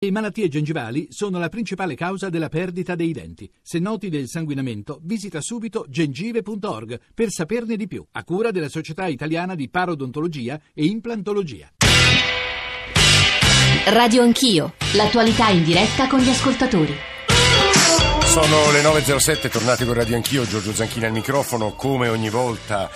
Le malattie gengivali sono la principale causa della perdita dei denti. Se noti del sanguinamento, visita subito gengive.org per saperne di più, a cura della Società Italiana di Parodontologia e Implantologia. Radio Anch'io, l'attualità in diretta con gli ascoltatori. Sono le 9.07, tornate con Radio Anch'io, Giorgio Zanchini al microfono, come ogni volta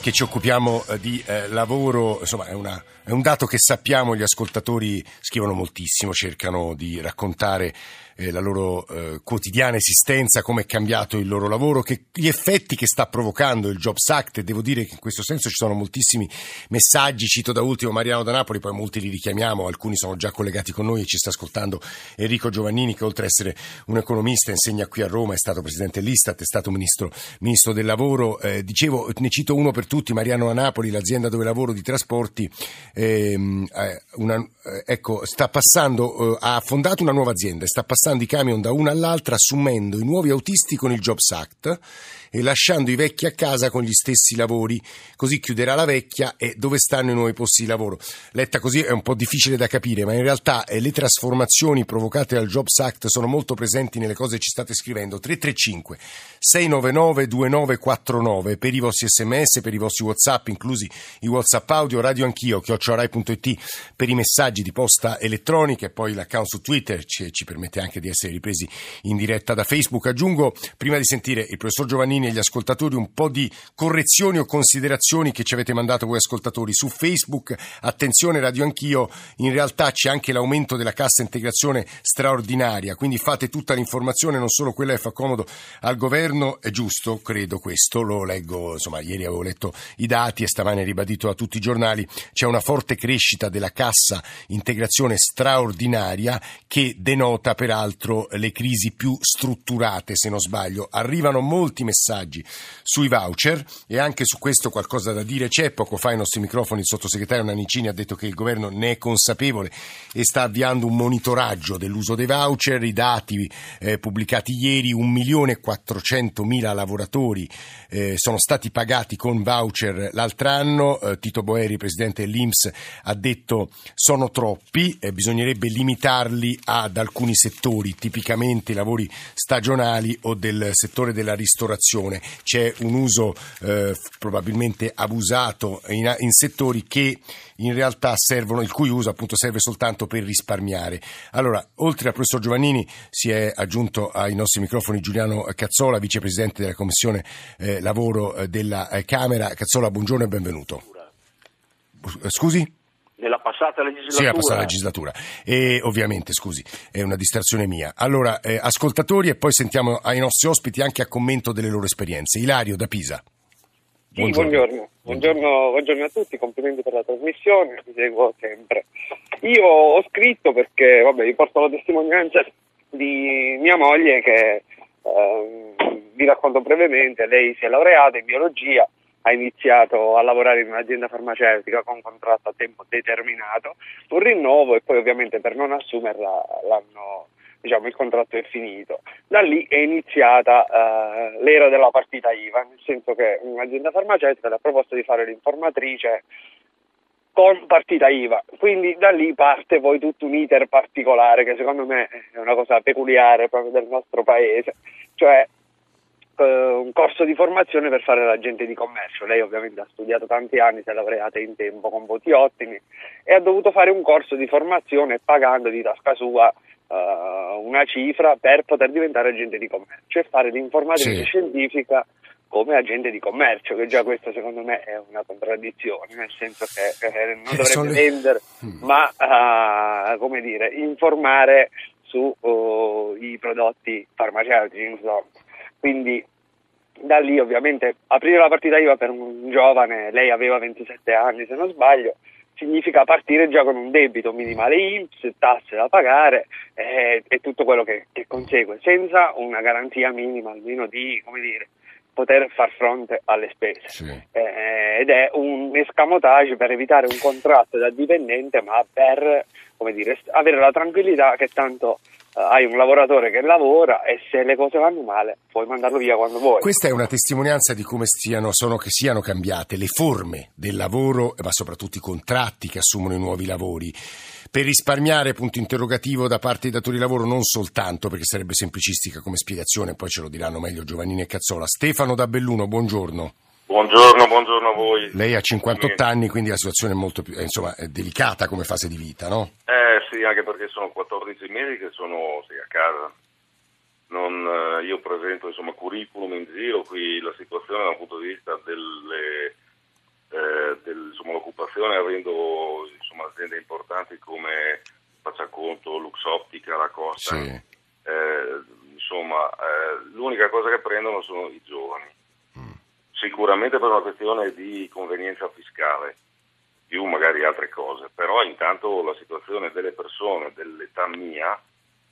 che ci occupiamo eh, di eh, lavoro, insomma è, una, è, un dato che sappiamo, gli ascoltatori scrivono moltissimo, cercano di raccontare eh, la loro eh, quotidiana esistenza, come è cambiato il loro lavoro, che, gli effetti che sta provocando il Jobs Act. E devo dire che in questo senso ci sono moltissimi messaggi, cito da ultimo Mariano da Napoli, poi molti li richiamiamo, alcuni sono già collegati con noi e ci sta ascoltando Enrico Giovannini che oltre ad essere un economista insegna qui a Roma, è stato presidente dell'Istat, è stato ministro, ministro del lavoro, eh, dicevo ne cito uno per tutti, Mariano da Napoli, l'azienda dove lavoro di trasporti, ehm, eh, una, ecco, sta passando, ha fondato una nuova azienda, sta passando passando i camion da una all'altra, assumendo i nuovi autisti con il Jobs Act e lasciando i vecchi a casa con gli stessi lavori. Così chiuderà la vecchia e dove stanno i nuovi posti di lavoro. Letta così è un po' difficile da capire, ma in realtà eh, le trasformazioni provocate dal Jobs Act sono molto presenti nelle cose che ci state scrivendo. 335 699 2949 per i vostri sms, per i vostri whatsapp, inclusi i whatsapp audio, radio anch'io, chiocciorai.it per i messaggi di posta elettronica e poi l'account su Twitter ci, ci permette anche di essere ripresi in diretta da Facebook. Aggiungo, prima di sentire il professor Giovannini, Giovannini e gli ascoltatori un po' di correzioni o considerazioni che ci avete mandato voi ascoltatori su Facebook. Attenzione Radio Anch'io, in realtà c'è anche l'aumento della cassa integrazione straordinaria, quindi fate tutta l'informazione, non solo quella che fa comodo al governo, è giusto, credo questo, lo leggo, insomma ieri avevo letto i dati e stamane ribadito da tutti i giornali, c'è una forte crescita della cassa integrazione straordinaria che denota peraltro le crisi più strutturate, se non sbaglio. Arrivano molti messaggi messaggi sui voucher e anche su questo qualcosa da dire c'è. Poco fa ai nostri microfoni il sottosegretario Nanicini ha detto che il governo ne è consapevole e sta avviando un monitoraggio dell'uso dei voucher. I dati eh, pubblicati ieri, 1.400.000 lavoratori eh, sono stati pagati con voucher l'altro anno. Eh, Tito Boeri, presidente dell'Inps, ha detto sono troppi, bisognerebbe limitarli ad alcuni settori, tipicamente i lavori stagionali o del settore della ristorazione produzione, c'è un uso eh, probabilmente abusato in, in, settori che in realtà servono, il cui uso appunto serve soltanto per risparmiare. Allora, oltre al professor Giovannini si è aggiunto ai nostri microfoni Giuliano Cazzola, vicepresidente della Commissione eh, Lavoro eh, della eh, Camera. Cazzola, buongiorno e benvenuto. Scusi? Passata legislatura. Sì, la passata legislatura. E ovviamente, scusi, è una distrazione mia. Allora, eh, ascoltatori e poi sentiamo ai nostri ospiti anche a commento delle loro esperienze. Ilario da Pisa. Sì, buongiorno. Buongiorno. Buongiorno, buongiorno a tutti, complimenti per la trasmissione, vi seguo sempre. Io ho scritto perché, vabbè, vi porto la testimonianza di mia moglie che, eh, vi racconto brevemente, lei si è laureata in biologia ha iniziato a lavorare in un'azienda farmaceutica con contratto a tempo determinato, un rinnovo e poi ovviamente per non assumerla l'hanno, diciamo, il contratto è finito. Da lì è iniziata uh, l'era della partita IVA, nel senso che un'azienda farmaceutica le ha proposto di fare l'informatrice con partita IVA, quindi da lì parte poi tutto un iter particolare che secondo me è una cosa peculiare proprio del nostro paese, cioè un corso di formazione per fare l'agente di commercio. Lei ovviamente ha studiato tanti anni, si è laureata in tempo con voti ottimi e ha dovuto fare un corso di formazione pagando di tasca sua uh, una cifra per poter diventare agente di commercio e fare l'informazione sì. scientifica come agente di commercio, che già questo secondo me è una contraddizione, nel senso che eh, non eh, dovrebbe vendere, mm. ma uh, come dire, informare sui uh, prodotti farmaceutici, insomma. Quindi da lì ovviamente aprire la partita IVA per un giovane, lei aveva 27 anni se non sbaglio, significa partire già con un debito minimale INPS, tasse da pagare eh, e tutto quello che, che, consegue, senza una garanzia minima almeno di dire, poter far fronte alle spese. Sì. Eh, ed è un escamotage per evitare un contratto da dipendente, ma per dire, avere la tranquillità che tanto hai un lavoratore che lavora e se le cose vanno male puoi mandarlo via quando vuoi. Questa è una testimonianza di come stiano, sono, che siano cambiate le forme del lavoro, ma soprattutto i contratti che assumono i nuovi lavori. per risparmiare, punto interrogativo, da parte dei datori di lavoro, non soltanto perché sarebbe semplicistica come spiegazione, poi ce lo diranno meglio Giovannini e Cazzola. Stefano da Belluno, buongiorno. Buongiorno, buongiorno a voi. Lei ha 58 anni, quindi la situazione è molto più, insomma, è delicata come fase di vita, no? Eh sì, anche perché sono 14 mesi che sono sì, a casa. Non, eh, io presento insomma curriculum in giro, qui la situazione da un punto di vista delle, eh, dell'occupazione, avendo insomma, aziende importanti come Facciaconto, Luxottica, La Costa, sì. eh, insomma eh, l'unica cosa che prendono sono i giovani sicuramente per una questione di convenienza fiscale, più magari altre cose, però intanto la situazione delle persone dell'età mia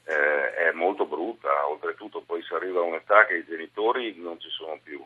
eh, è molto brutta, oltretutto poi si arriva a un'età che i genitori non ci sono più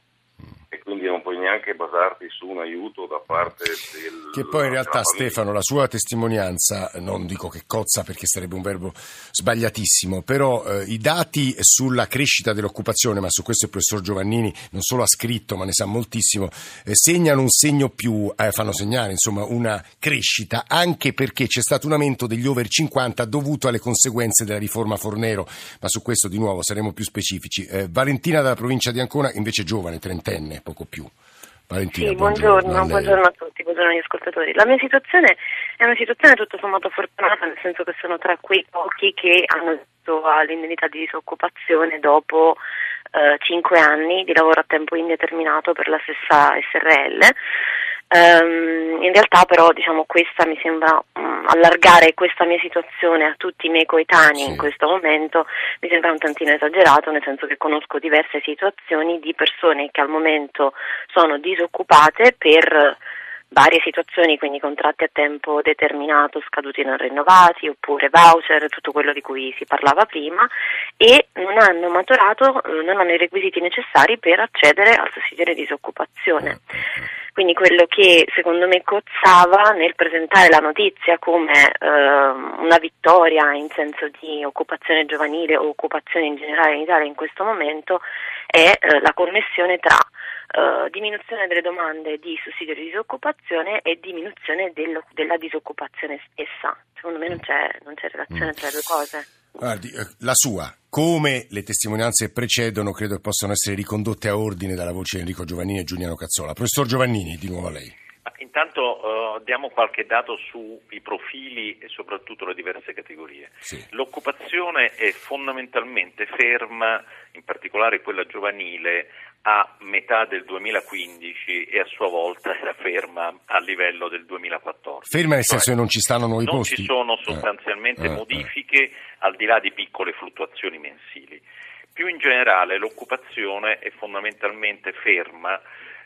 quindi non puoi neanche basarti su un aiuto da parte del... Che poi in realtà Stefano, la sua testimonianza, non dico che cozza perché sarebbe un verbo sbagliatissimo, però eh, i dati sulla crescita dell'occupazione, ma su questo il professor Giovannini non solo ha scritto ma ne sa moltissimo, eh, segnano un segno più, eh, fanno segnare insomma una crescita anche perché c'è stato un aumento degli over 50 dovuto alle conseguenze della riforma Fornero, ma su questo di nuovo saremo più specifici. Eh, Valentina dalla provincia di Ancona invece giovane, trentenne poco più. Valentina, sì, buongiorno, buongiorno, a, buongiorno a tutti, buongiorno agli ascoltatori. La mia situazione è una situazione tutto sommato fortunata, nel senso che sono tra quei pochi che hanno detto all'indennità di disoccupazione dopo eh, cinque anni di lavoro a tempo indeterminato per la stessa SRL. Um, in realtà però diciamo, questa mi sembra um, allargare questa mia situazione a tutti i miei coetanei sì. in questo momento mi sembra un tantino esagerato, nel senso che conosco diverse situazioni di persone che al momento sono disoccupate per varie situazioni, quindi contratti a tempo determinato scaduti non rinnovati oppure voucher, tutto quello di cui si parlava prima e non hanno maturato, eh, non hanno i requisiti necessari per accedere al sussidio di disoccupazione. Quindi quello che secondo me cozzava nel presentare la notizia come eh, una vittoria in senso di occupazione giovanile o occupazione in generale in Italia in questo momento è eh, la connessione tra uh, diminuzione delle domande di sussidio di disoccupazione e diminuzione dello, della disoccupazione stessa. Secondo me non c'è, non c'è relazione mm. tra le due cose. Guardi, eh, la sua, come le testimonianze precedono, credo che possano essere ricondotte a ordine dalla voce di Enrico Giovannini e Giuliano Cazzola. Professor Giovannini, di nuovo a lei. Intanto diamo qualche dato sui profili e soprattutto le diverse categorie. Sì. L'occupazione è fondamentalmente ferma, in particolare quella giovanile, a metà del 2015 e a sua volta era ferma a livello del 2014. Ferma nel cioè, senso che non ci stanno nuovi non posti? Non ci sono eh, sostanzialmente eh, eh, modifiche eh. al di là di piccole fluttuazioni mensili. Più in generale l'occupazione è fondamentalmente ferma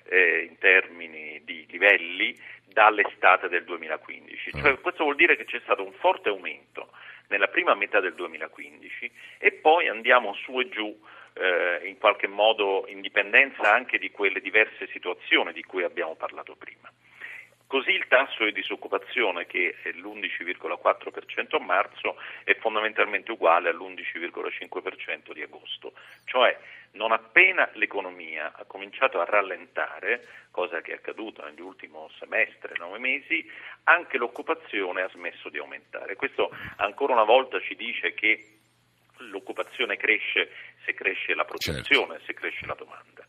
eh, in termini di livelli dall'estate del 2015. Cioè, mm. questo vuol dire che c'è stato un forte aumento nella prima metà del 2015 e poi andiamo su e giù eh, in qualche modo in dipendenza anche di quelle diverse situazioni di cui abbiamo parlato prima. Così il tasso di disoccupazione, che è l'11,4% a marzo, è fondamentalmente uguale all'11,5% di agosto. Cioè, non appena l'economia ha cominciato a rallentare, cosa che è accaduta nell'ultimo semestre, nove mesi, anche l'occupazione ha smesso di aumentare. Questo ancora una volta ci dice che l'occupazione cresce se cresce la produzione, certo. se cresce la domanda.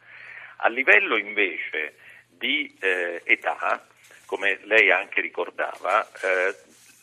A livello invece di eh, età, come lei anche ricordava, eh,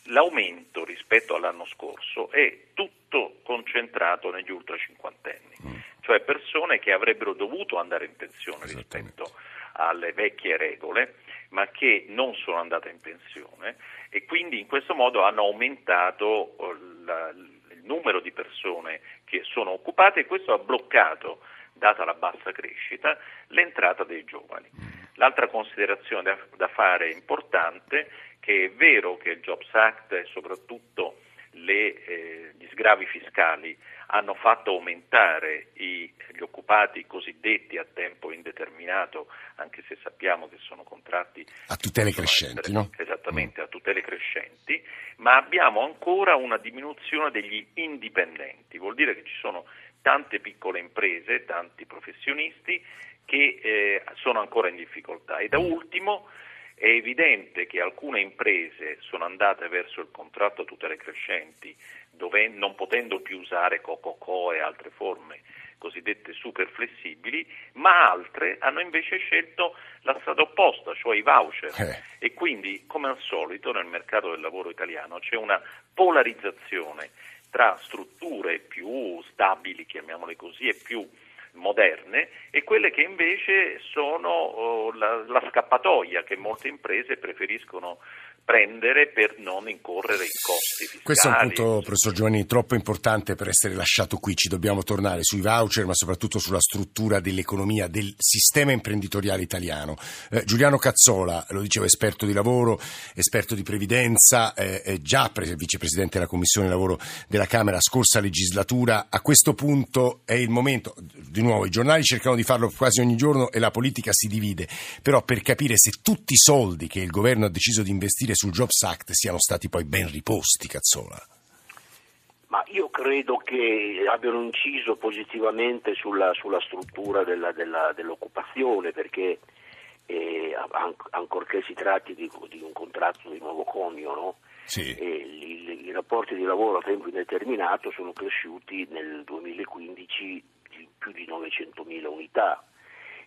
l'aumento rispetto all'anno scorso è tutto concentrato negli ultra cinquantenni, mm. cioè persone che avrebbero dovuto andare in pensione rispetto alle vecchie regole, ma che non sono andate in pensione e quindi in questo modo hanno aumentato eh, la, il numero di persone che sono occupate e questo ha bloccato data la bassa crescita, l'entrata dei giovani. L'altra considerazione da, da fare importante che è vero che il Jobs Act e soprattutto le, eh, gli sgravi fiscali hanno fatto aumentare i, gli occupati cosiddetti a tempo indeterminato, anche se sappiamo che sono contratti a tutele crescenti, no? Esattamente, mm. a tutele crescenti, ma abbiamo ancora una diminuzione degli indipendenti, vuol dire che ci sono tante piccole imprese, tanti professionisti che eh, sono ancora in difficoltà. E da ultimo È evidente che alcune imprese sono andate verso il contratto a tutele crescenti, dove, non potendo più usare COCOCO e altre forme cosiddette super flessibili, ma altre hanno invece scelto la strada opposta, cioè i voucher. Eh. E quindi, come al solito, nel mercato del lavoro italiano c'è una polarizzazione tra strutture più stabili, chiamiamole così, e più moderne e quelle che invece sono oh, la, la, scappatoia che molte imprese preferiscono prendere per non incorrere in costi fiscali. Questo è un punto, professor Giovanni, troppo importante per essere lasciato qui. Ci dobbiamo tornare sui voucher, ma soprattutto sulla struttura dell'economia, del sistema imprenditoriale italiano. Eh, Giuliano Cazzola, lo dicevo, esperto di lavoro, esperto di previdenza, eh, già pre- vicepresidente della Commissione Lavoro della Camera, scorsa legislatura. A questo punto è il momento, di nuovo, i giornali cercano di farlo quasi ogni giorno e la politica si divide, però per capire se tutti i soldi che il governo ha deciso di investire sul Jobs Act siano stati poi ben riposti, Cazzola? Ma io credo che abbiano inciso positivamente sulla, sulla struttura della, della, dell'occupazione perché eh, ancorché si tratti di, di, un contratto di nuovo conio, no? sì. i, i, rapporti di lavoro a tempo indeterminato sono cresciuti nel 2015 di più di 900.000 unità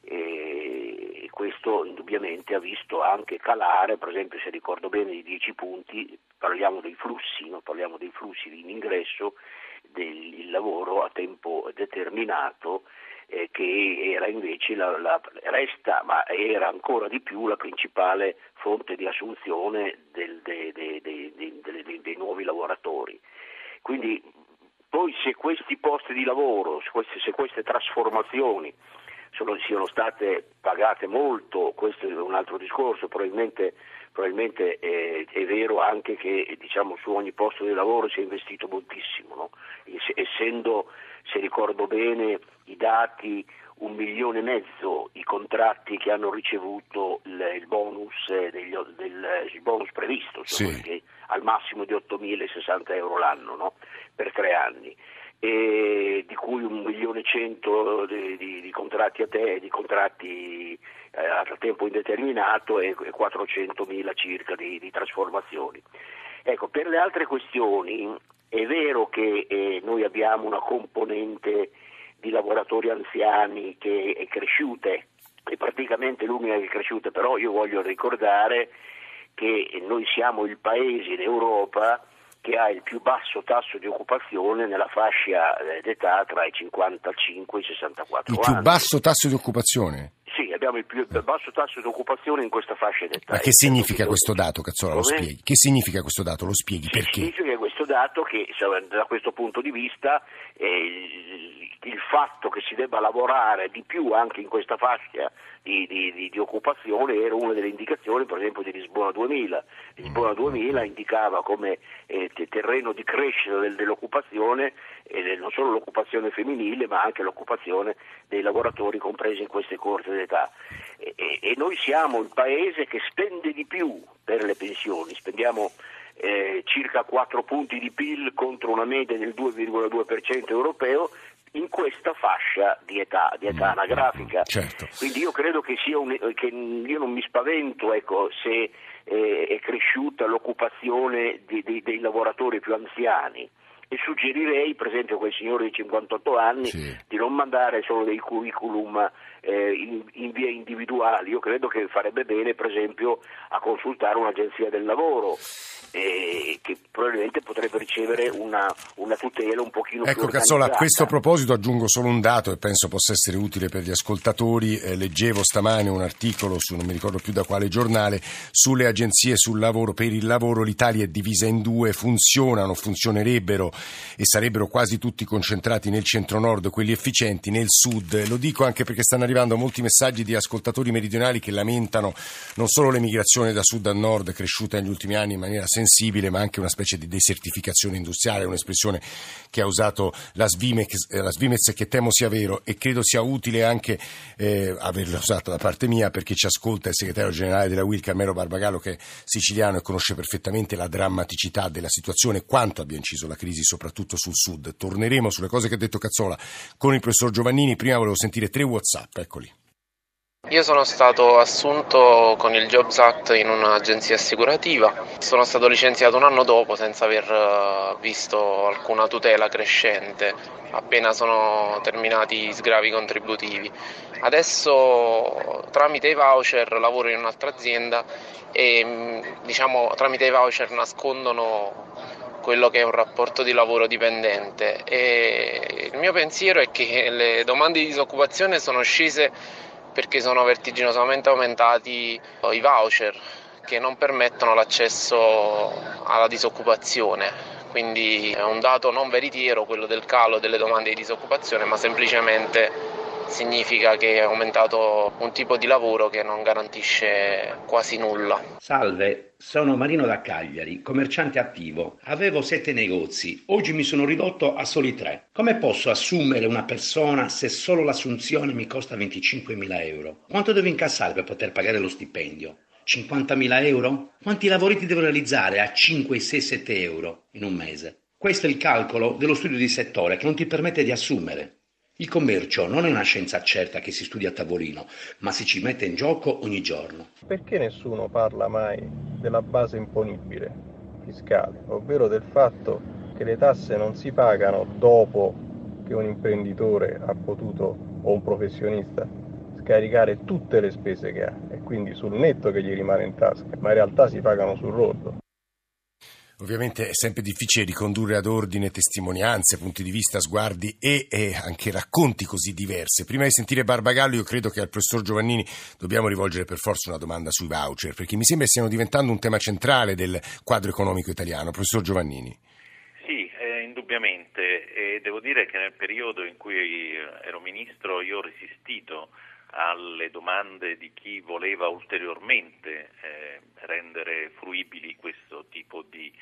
e questo indubbiamente ha visto anche calare, per esempio se ricordo bene i 10 punti, parliamo dei flussi, non parliamo dei flussi in ingresso del lavoro a tempo determinato eh, che era invece la, la, resta, ma era ancora di più la principale fonte di assunzione del, de, de, de, dei nuovi lavoratori. Quindi poi se questi posti di lavoro, se queste, se queste trasformazioni sono, siano state pagate molto, questo è un altro discorso, probabilmente, probabilmente è, è, vero anche che diciamo, su ogni posto di lavoro si è investito moltissimo, no? essendo, se ricordo bene, i dati un milione e mezzo i contratti che hanno ricevuto il, il, bonus, degli, del, il bonus, previsto, insomma, sì. al massimo di 8.060 euro l'anno no? per tre anni e di cui un milione e cento di, di, di, contratti a te, di contratti eh, a tempo indeterminato e, e 400 mila circa di, di, trasformazioni. Ecco, per le altre questioni è vero che eh, noi abbiamo una componente di lavoratori anziani che è cresciuta, è praticamente l'unica che è cresciuta, però io voglio ricordare che noi siamo il paese in Europa che ha il più basso tasso di occupazione nella fascia eh, d'età tra i 55 e i 64 il anni. Il più basso tasso di occupazione? Sì, abbiamo il più basso tasso di occupazione in questa fascia d'età. Ma che significa questo dato, Cazzola? Lo spieghi? Che significa questo dato? Lo spieghi? Perché? Significa questo dato che da questo punto di vista eh, il fatto che si debba lavorare di più anche in questa fascia di, di, di, occupazione era una delle indicazioni per esempio di Lisbona 2000. Lisbona 2000 indicava come eh, terreno di crescita del, dell'occupazione eh, non solo l'occupazione femminile ma anche l'occupazione dei lavoratori compresi in queste corte d'età. E, e, e noi siamo il paese che spende di più per le pensioni, spendiamo eh, circa 4 punti di PIL contro una media del 2,2% europeo in questa fascia di età, di età mm, anagrafica. Certo. Quindi io credo che, sia un, che io non mi spavento ecco, se eh, è cresciuta l'occupazione di, di, dei lavoratori più anziani e suggerirei, per esempio, a quei signori di 58 anni sì. di non mandare solo dei curriculum eh, in, in, via individuali. Io credo che farebbe bene, per esempio, a consultare un'agenzia del lavoro eh, che probabilmente potrebbe ricevere una, una tutela un pochino ecco, più Cazzola, a questo proposito aggiungo solo un dato e penso possa essere utile per gli ascoltatori. Eh, leggevo stamane un articolo su non mi ricordo più da quale giornale sulle agenzie sul lavoro. Per il lavoro l'Italia è divisa in due, funzionano, funzionerebbero e sarebbero quasi tutti concentrati nel centro-nord, quelli efficienti, nel sud. Lo dico anche perché stanno arrivando molti messaggi di ascoltatori meridionali che lamentano non solo l'emigrazione da sud a nord cresciuta negli ultimi anni in maniera sensibile, ma anche una specie di desertificazione industriale, un'espressione che ha usato la Svimez, eh, la Svimez che temo sia vero e credo sia utile anche eh, averla usata da parte mia perché ci ascolta il segretario generale della WIL Carmelo Barbagallo che è siciliano e conosce perfettamente la drammaticità della situazione, quanto abbia inciso la crisi soprattutto sul sud. Torneremo sulle cose che ha detto Cazzola con il professor Giovannini, prima volevo sentire tre Whatsapp, eccoli. Io sono stato assunto con il Jobs Act in un'agenzia assicurativa, sono stato licenziato un anno dopo senza aver eh, visto alcuna tutela crescente, appena sono terminati i sgravi contributivi. Adesso tramite i voucher lavoro in un'altra azienda e mm, diciamo tramite i voucher nascondono quello che è un rapporto di lavoro dipendente e il mio pensiero è che le domande di disoccupazione sono scese perché sono vertiginosamente aumentati i voucher che non permettono l'accesso alla disoccupazione. Quindi è un dato non veritiero quello del calo delle domande di disoccupazione, ma semplicemente significa che è aumentato un tipo di lavoro che non garantisce quasi nulla. Salve, sono Marino da Cagliari, commerciante attivo. Avevo sette negozi, oggi mi sono ridotto a soli tre. Come posso assumere una persona se solo l'assunzione mi costa 25.000 euro? Quanto devo incassare per poter pagare lo stipendio? 50.000 euro? Quanti lavori ti devo realizzare a 5, 6, 7 euro in un mese? Questo è il calcolo dello studio di settore che non ti permette di assumere. Il commercio non è una scienza certa che si studia a tavolino, ma si ci mette in gioco ogni giorno. Perché nessuno parla mai della base imponibile fiscale, ovvero del fatto che le tasse non si pagano dopo che un imprenditore ha potuto o un professionista scaricare tutte le spese che ha e quindi sul netto che gli rimane in tasca, ma in realtà si pagano sul rollo. Ovviamente è sempre difficile ricondurre ad ordine testimonianze, punti di vista, sguardi e, e, anche racconti così diversi. Prima di sentire Barbagallo io credo che al professor Giovannini dobbiamo rivolgere per forza una domanda sui voucher, perché mi sembra stiano diventando un tema centrale del quadro economico italiano. Professor Giovannini. Sì, eh, indubbiamente. E devo dire che nel periodo in cui ero ministro io ho resistito alle domande di chi voleva ulteriormente eh, rendere fruibili questo tipo di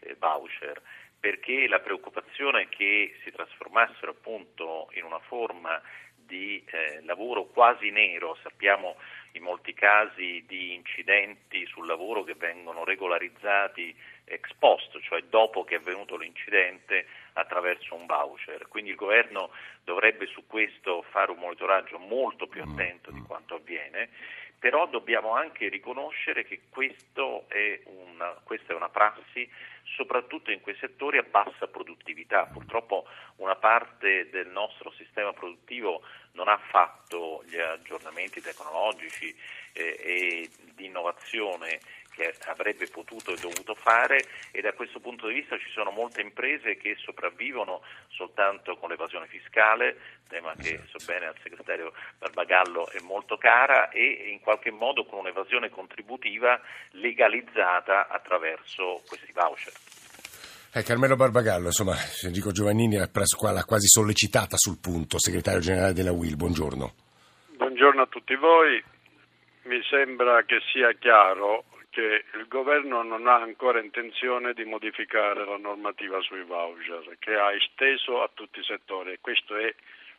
eh, voucher, perché la preoccupazione che si trasformassero appunto in una forma di eh, lavoro quasi nero, sappiamo in molti casi di incidenti sul lavoro che vengono regolarizzati ex post, cioè dopo che è avvenuto l'incidente attraverso un voucher. Quindi il governo dovrebbe su questo fare un monitoraggio molto più attento di quanto avviene, però dobbiamo anche riconoscere che è una, questa è una prassi soprattutto in quei settori a bassa produttività. Purtroppo una parte del nostro sistema produttivo non ha fatto gli aggiornamenti tecnologici eh, e di innovazione che avrebbe potuto e dovuto fare e da questo punto di vista ci sono molte imprese che sopravvivono soltanto con l'evasione fiscale, tema che so bene al segretario Barbagallo è molto cara e in qualche modo con un'evasione contributiva legalizzata attraverso questi voucher. Eh, Carmelo Barbagallo, insomma, Enrico Giovannini l'ha quasi sollecitata sul punto, segretario generale della UIL, buongiorno. Buongiorno a tutti voi, mi sembra che sia chiaro che il governo non ha ancora intenzione di modificare la normativa sui voucher, che ha esteso a tutti i settori questo è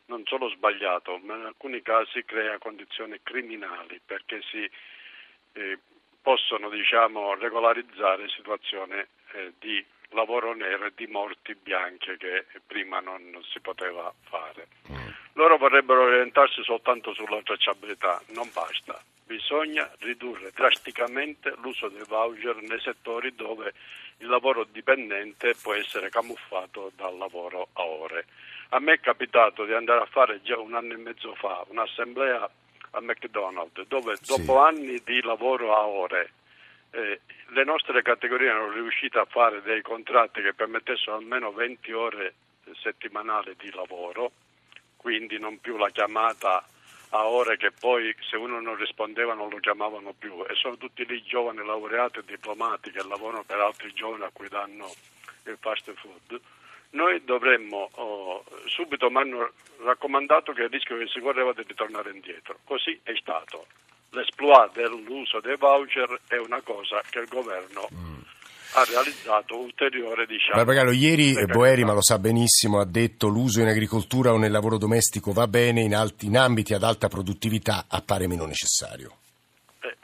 non solo sbagliato, ma in alcuni casi crea condizioni criminali perché si eh, possono diciamo, regolarizzare situazioni eh, di lavoro nero e di morti bianche che prima non si poteva fare. Mm. Loro vorrebbero orientarsi soltanto sulla tracciabilità, non basta bisogna ridurre drasticamente l'uso dei voucher nei settori dove il lavoro dipendente può essere camuffato dal lavoro a ore. A me è capitato di andare a fare già un anno e mezzo fa un'assemblea a McDonald's dove dopo sì. anni di lavoro a ore eh, le nostre categorie erano riuscite a fare dei contratti che permettessero almeno 20 ore settimanali di lavoro, quindi non più la chiamata a ore che poi se uno non rispondeva non lo chiamavano più e sono tutti lì giovani laureati e diplomati che lavorano per altri giovani a cui danno il fast food. Noi dovremmo, oh, subito mi hanno raccomandato che il rischio che si correva di ritornare indietro, così è stato. L'esploit dell'uso dei voucher è una cosa che il governo mm ha realizzato ulteriore diciamo, Barbagallo, ieri Boeri, ma lo sa benissimo, ha detto l'uso in agricoltura o nel lavoro domestico va bene, in, alti, in ambiti ad alta produttività appare meno necessario.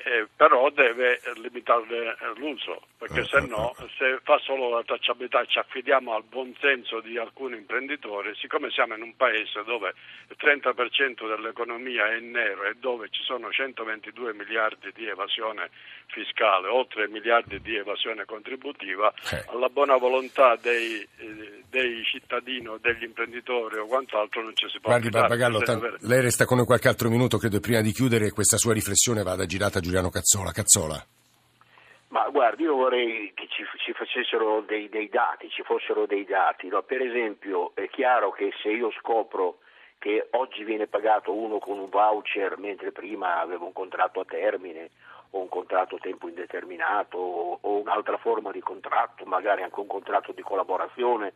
Eh, eh, però deve limitare l'uso, perché Eh, se no, se fa solo la tracciabilità e ci affidiamo al buon senso di alcuni imprenditori, siccome siamo in un paese dove il 30% dell'economia è in nero e dove ci sono 122 miliardi di evasione fiscale, oltre miliardi di evasione contributiva, Eh. alla buona volontà dei, eh, dei cittadini o degli imprenditori o quant'altro non ci si può Guardi affidare. Barbagallo, avere- lei resta con noi qualche altro minuto, credo, prima di chiudere questa sua riflessione vada girata a Giuliano Cazzola. Cazzola. Ma guardi, io vorrei che ci, ci facessero dei, dei dati, ci fossero dei dati. no? Per esempio, è chiaro che se io scopro che oggi viene pagato uno con un voucher mentre prima aveva un contratto a termine o un contratto a tempo indeterminato o, o un'altra forma di contratto, magari anche un contratto di collaborazione,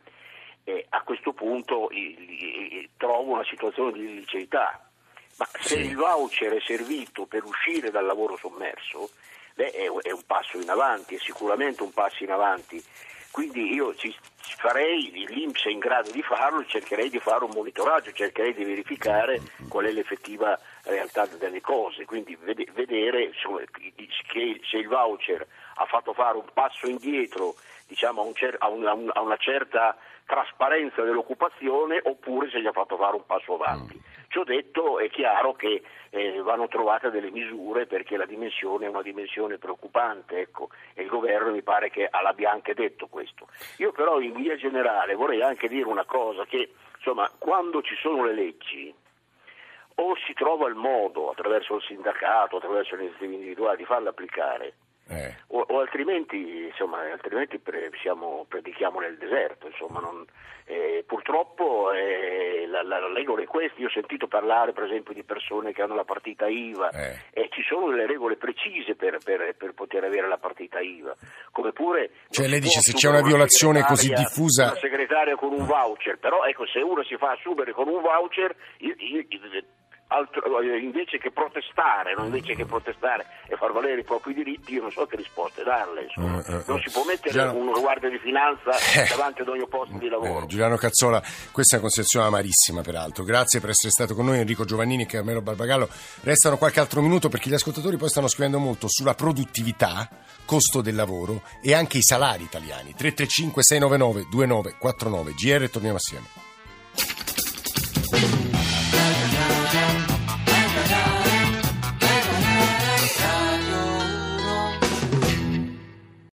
eh, a questo punto i- i- trovo una situazione di illiceità. Ma se Sì. il voucher è servito per uscire dal lavoro sommerso, beh, è, un passo in avanti, è sicuramente un passo in avanti. Quindi io ci, farei, l'Inps è in grado di farlo, cercherei di fare un monitoraggio, cercherei di verificare qual è l'effettiva realtà delle cose, quindi vede- vedere se il voucher ha fatto fare un passo indietro diciamo, a una certa trasparenza dell'occupazione oppure se gli ha fatto fare un passo avanti. Ciò detto è chiaro che eh, vanno trovate delle misure perché la dimensione è una dimensione preoccupante ecco, e il governo mi pare che l'abbia anche detto questo. Io però in via generale vorrei anche dire una cosa che insomma, quando ci sono le leggi o si trova il modo attraverso il sindacato, attraverso le iniziative individuali di farle applicare Eh. o, o altrimenti, insomma, altrimenti pre- siamo- predichiamo nel deserto. Insomma, non- eh, purtroppo eh, la, la, regola è questa. Io ho sentito parlare per esempio di persone che hanno la partita IVA Eh. e ci sono delle regole precise per, per- per poter avere la partita IVA. Come pure Cioè, lei dice, se c'è una violazione così segretaria- diffusa- Una segretaria con un voucher, però ecco, se uno si fa assumere con un voucher, il- il- il- altro- eh, invece che protestare, no? invece che protestare e far valere i propri diritti, io non so che risposte darle. insomma. Eh, eh, non eh. si può mettere Già- una guardia di finanza Eh. davanti ad ogni posto di lavoro. Eh, Giuliano Cazzola, questa è una considerazione amarissima peraltro. Grazie per essere stato con noi Enrico Giovannini e Carmelo Barbagallo. Restano qualche altro minuto perché gli ascoltatori poi stanno scrivendo molto sulla produttività, costo del lavoro e anche i salari italiani. 335 699 2949 GR torniamo assieme.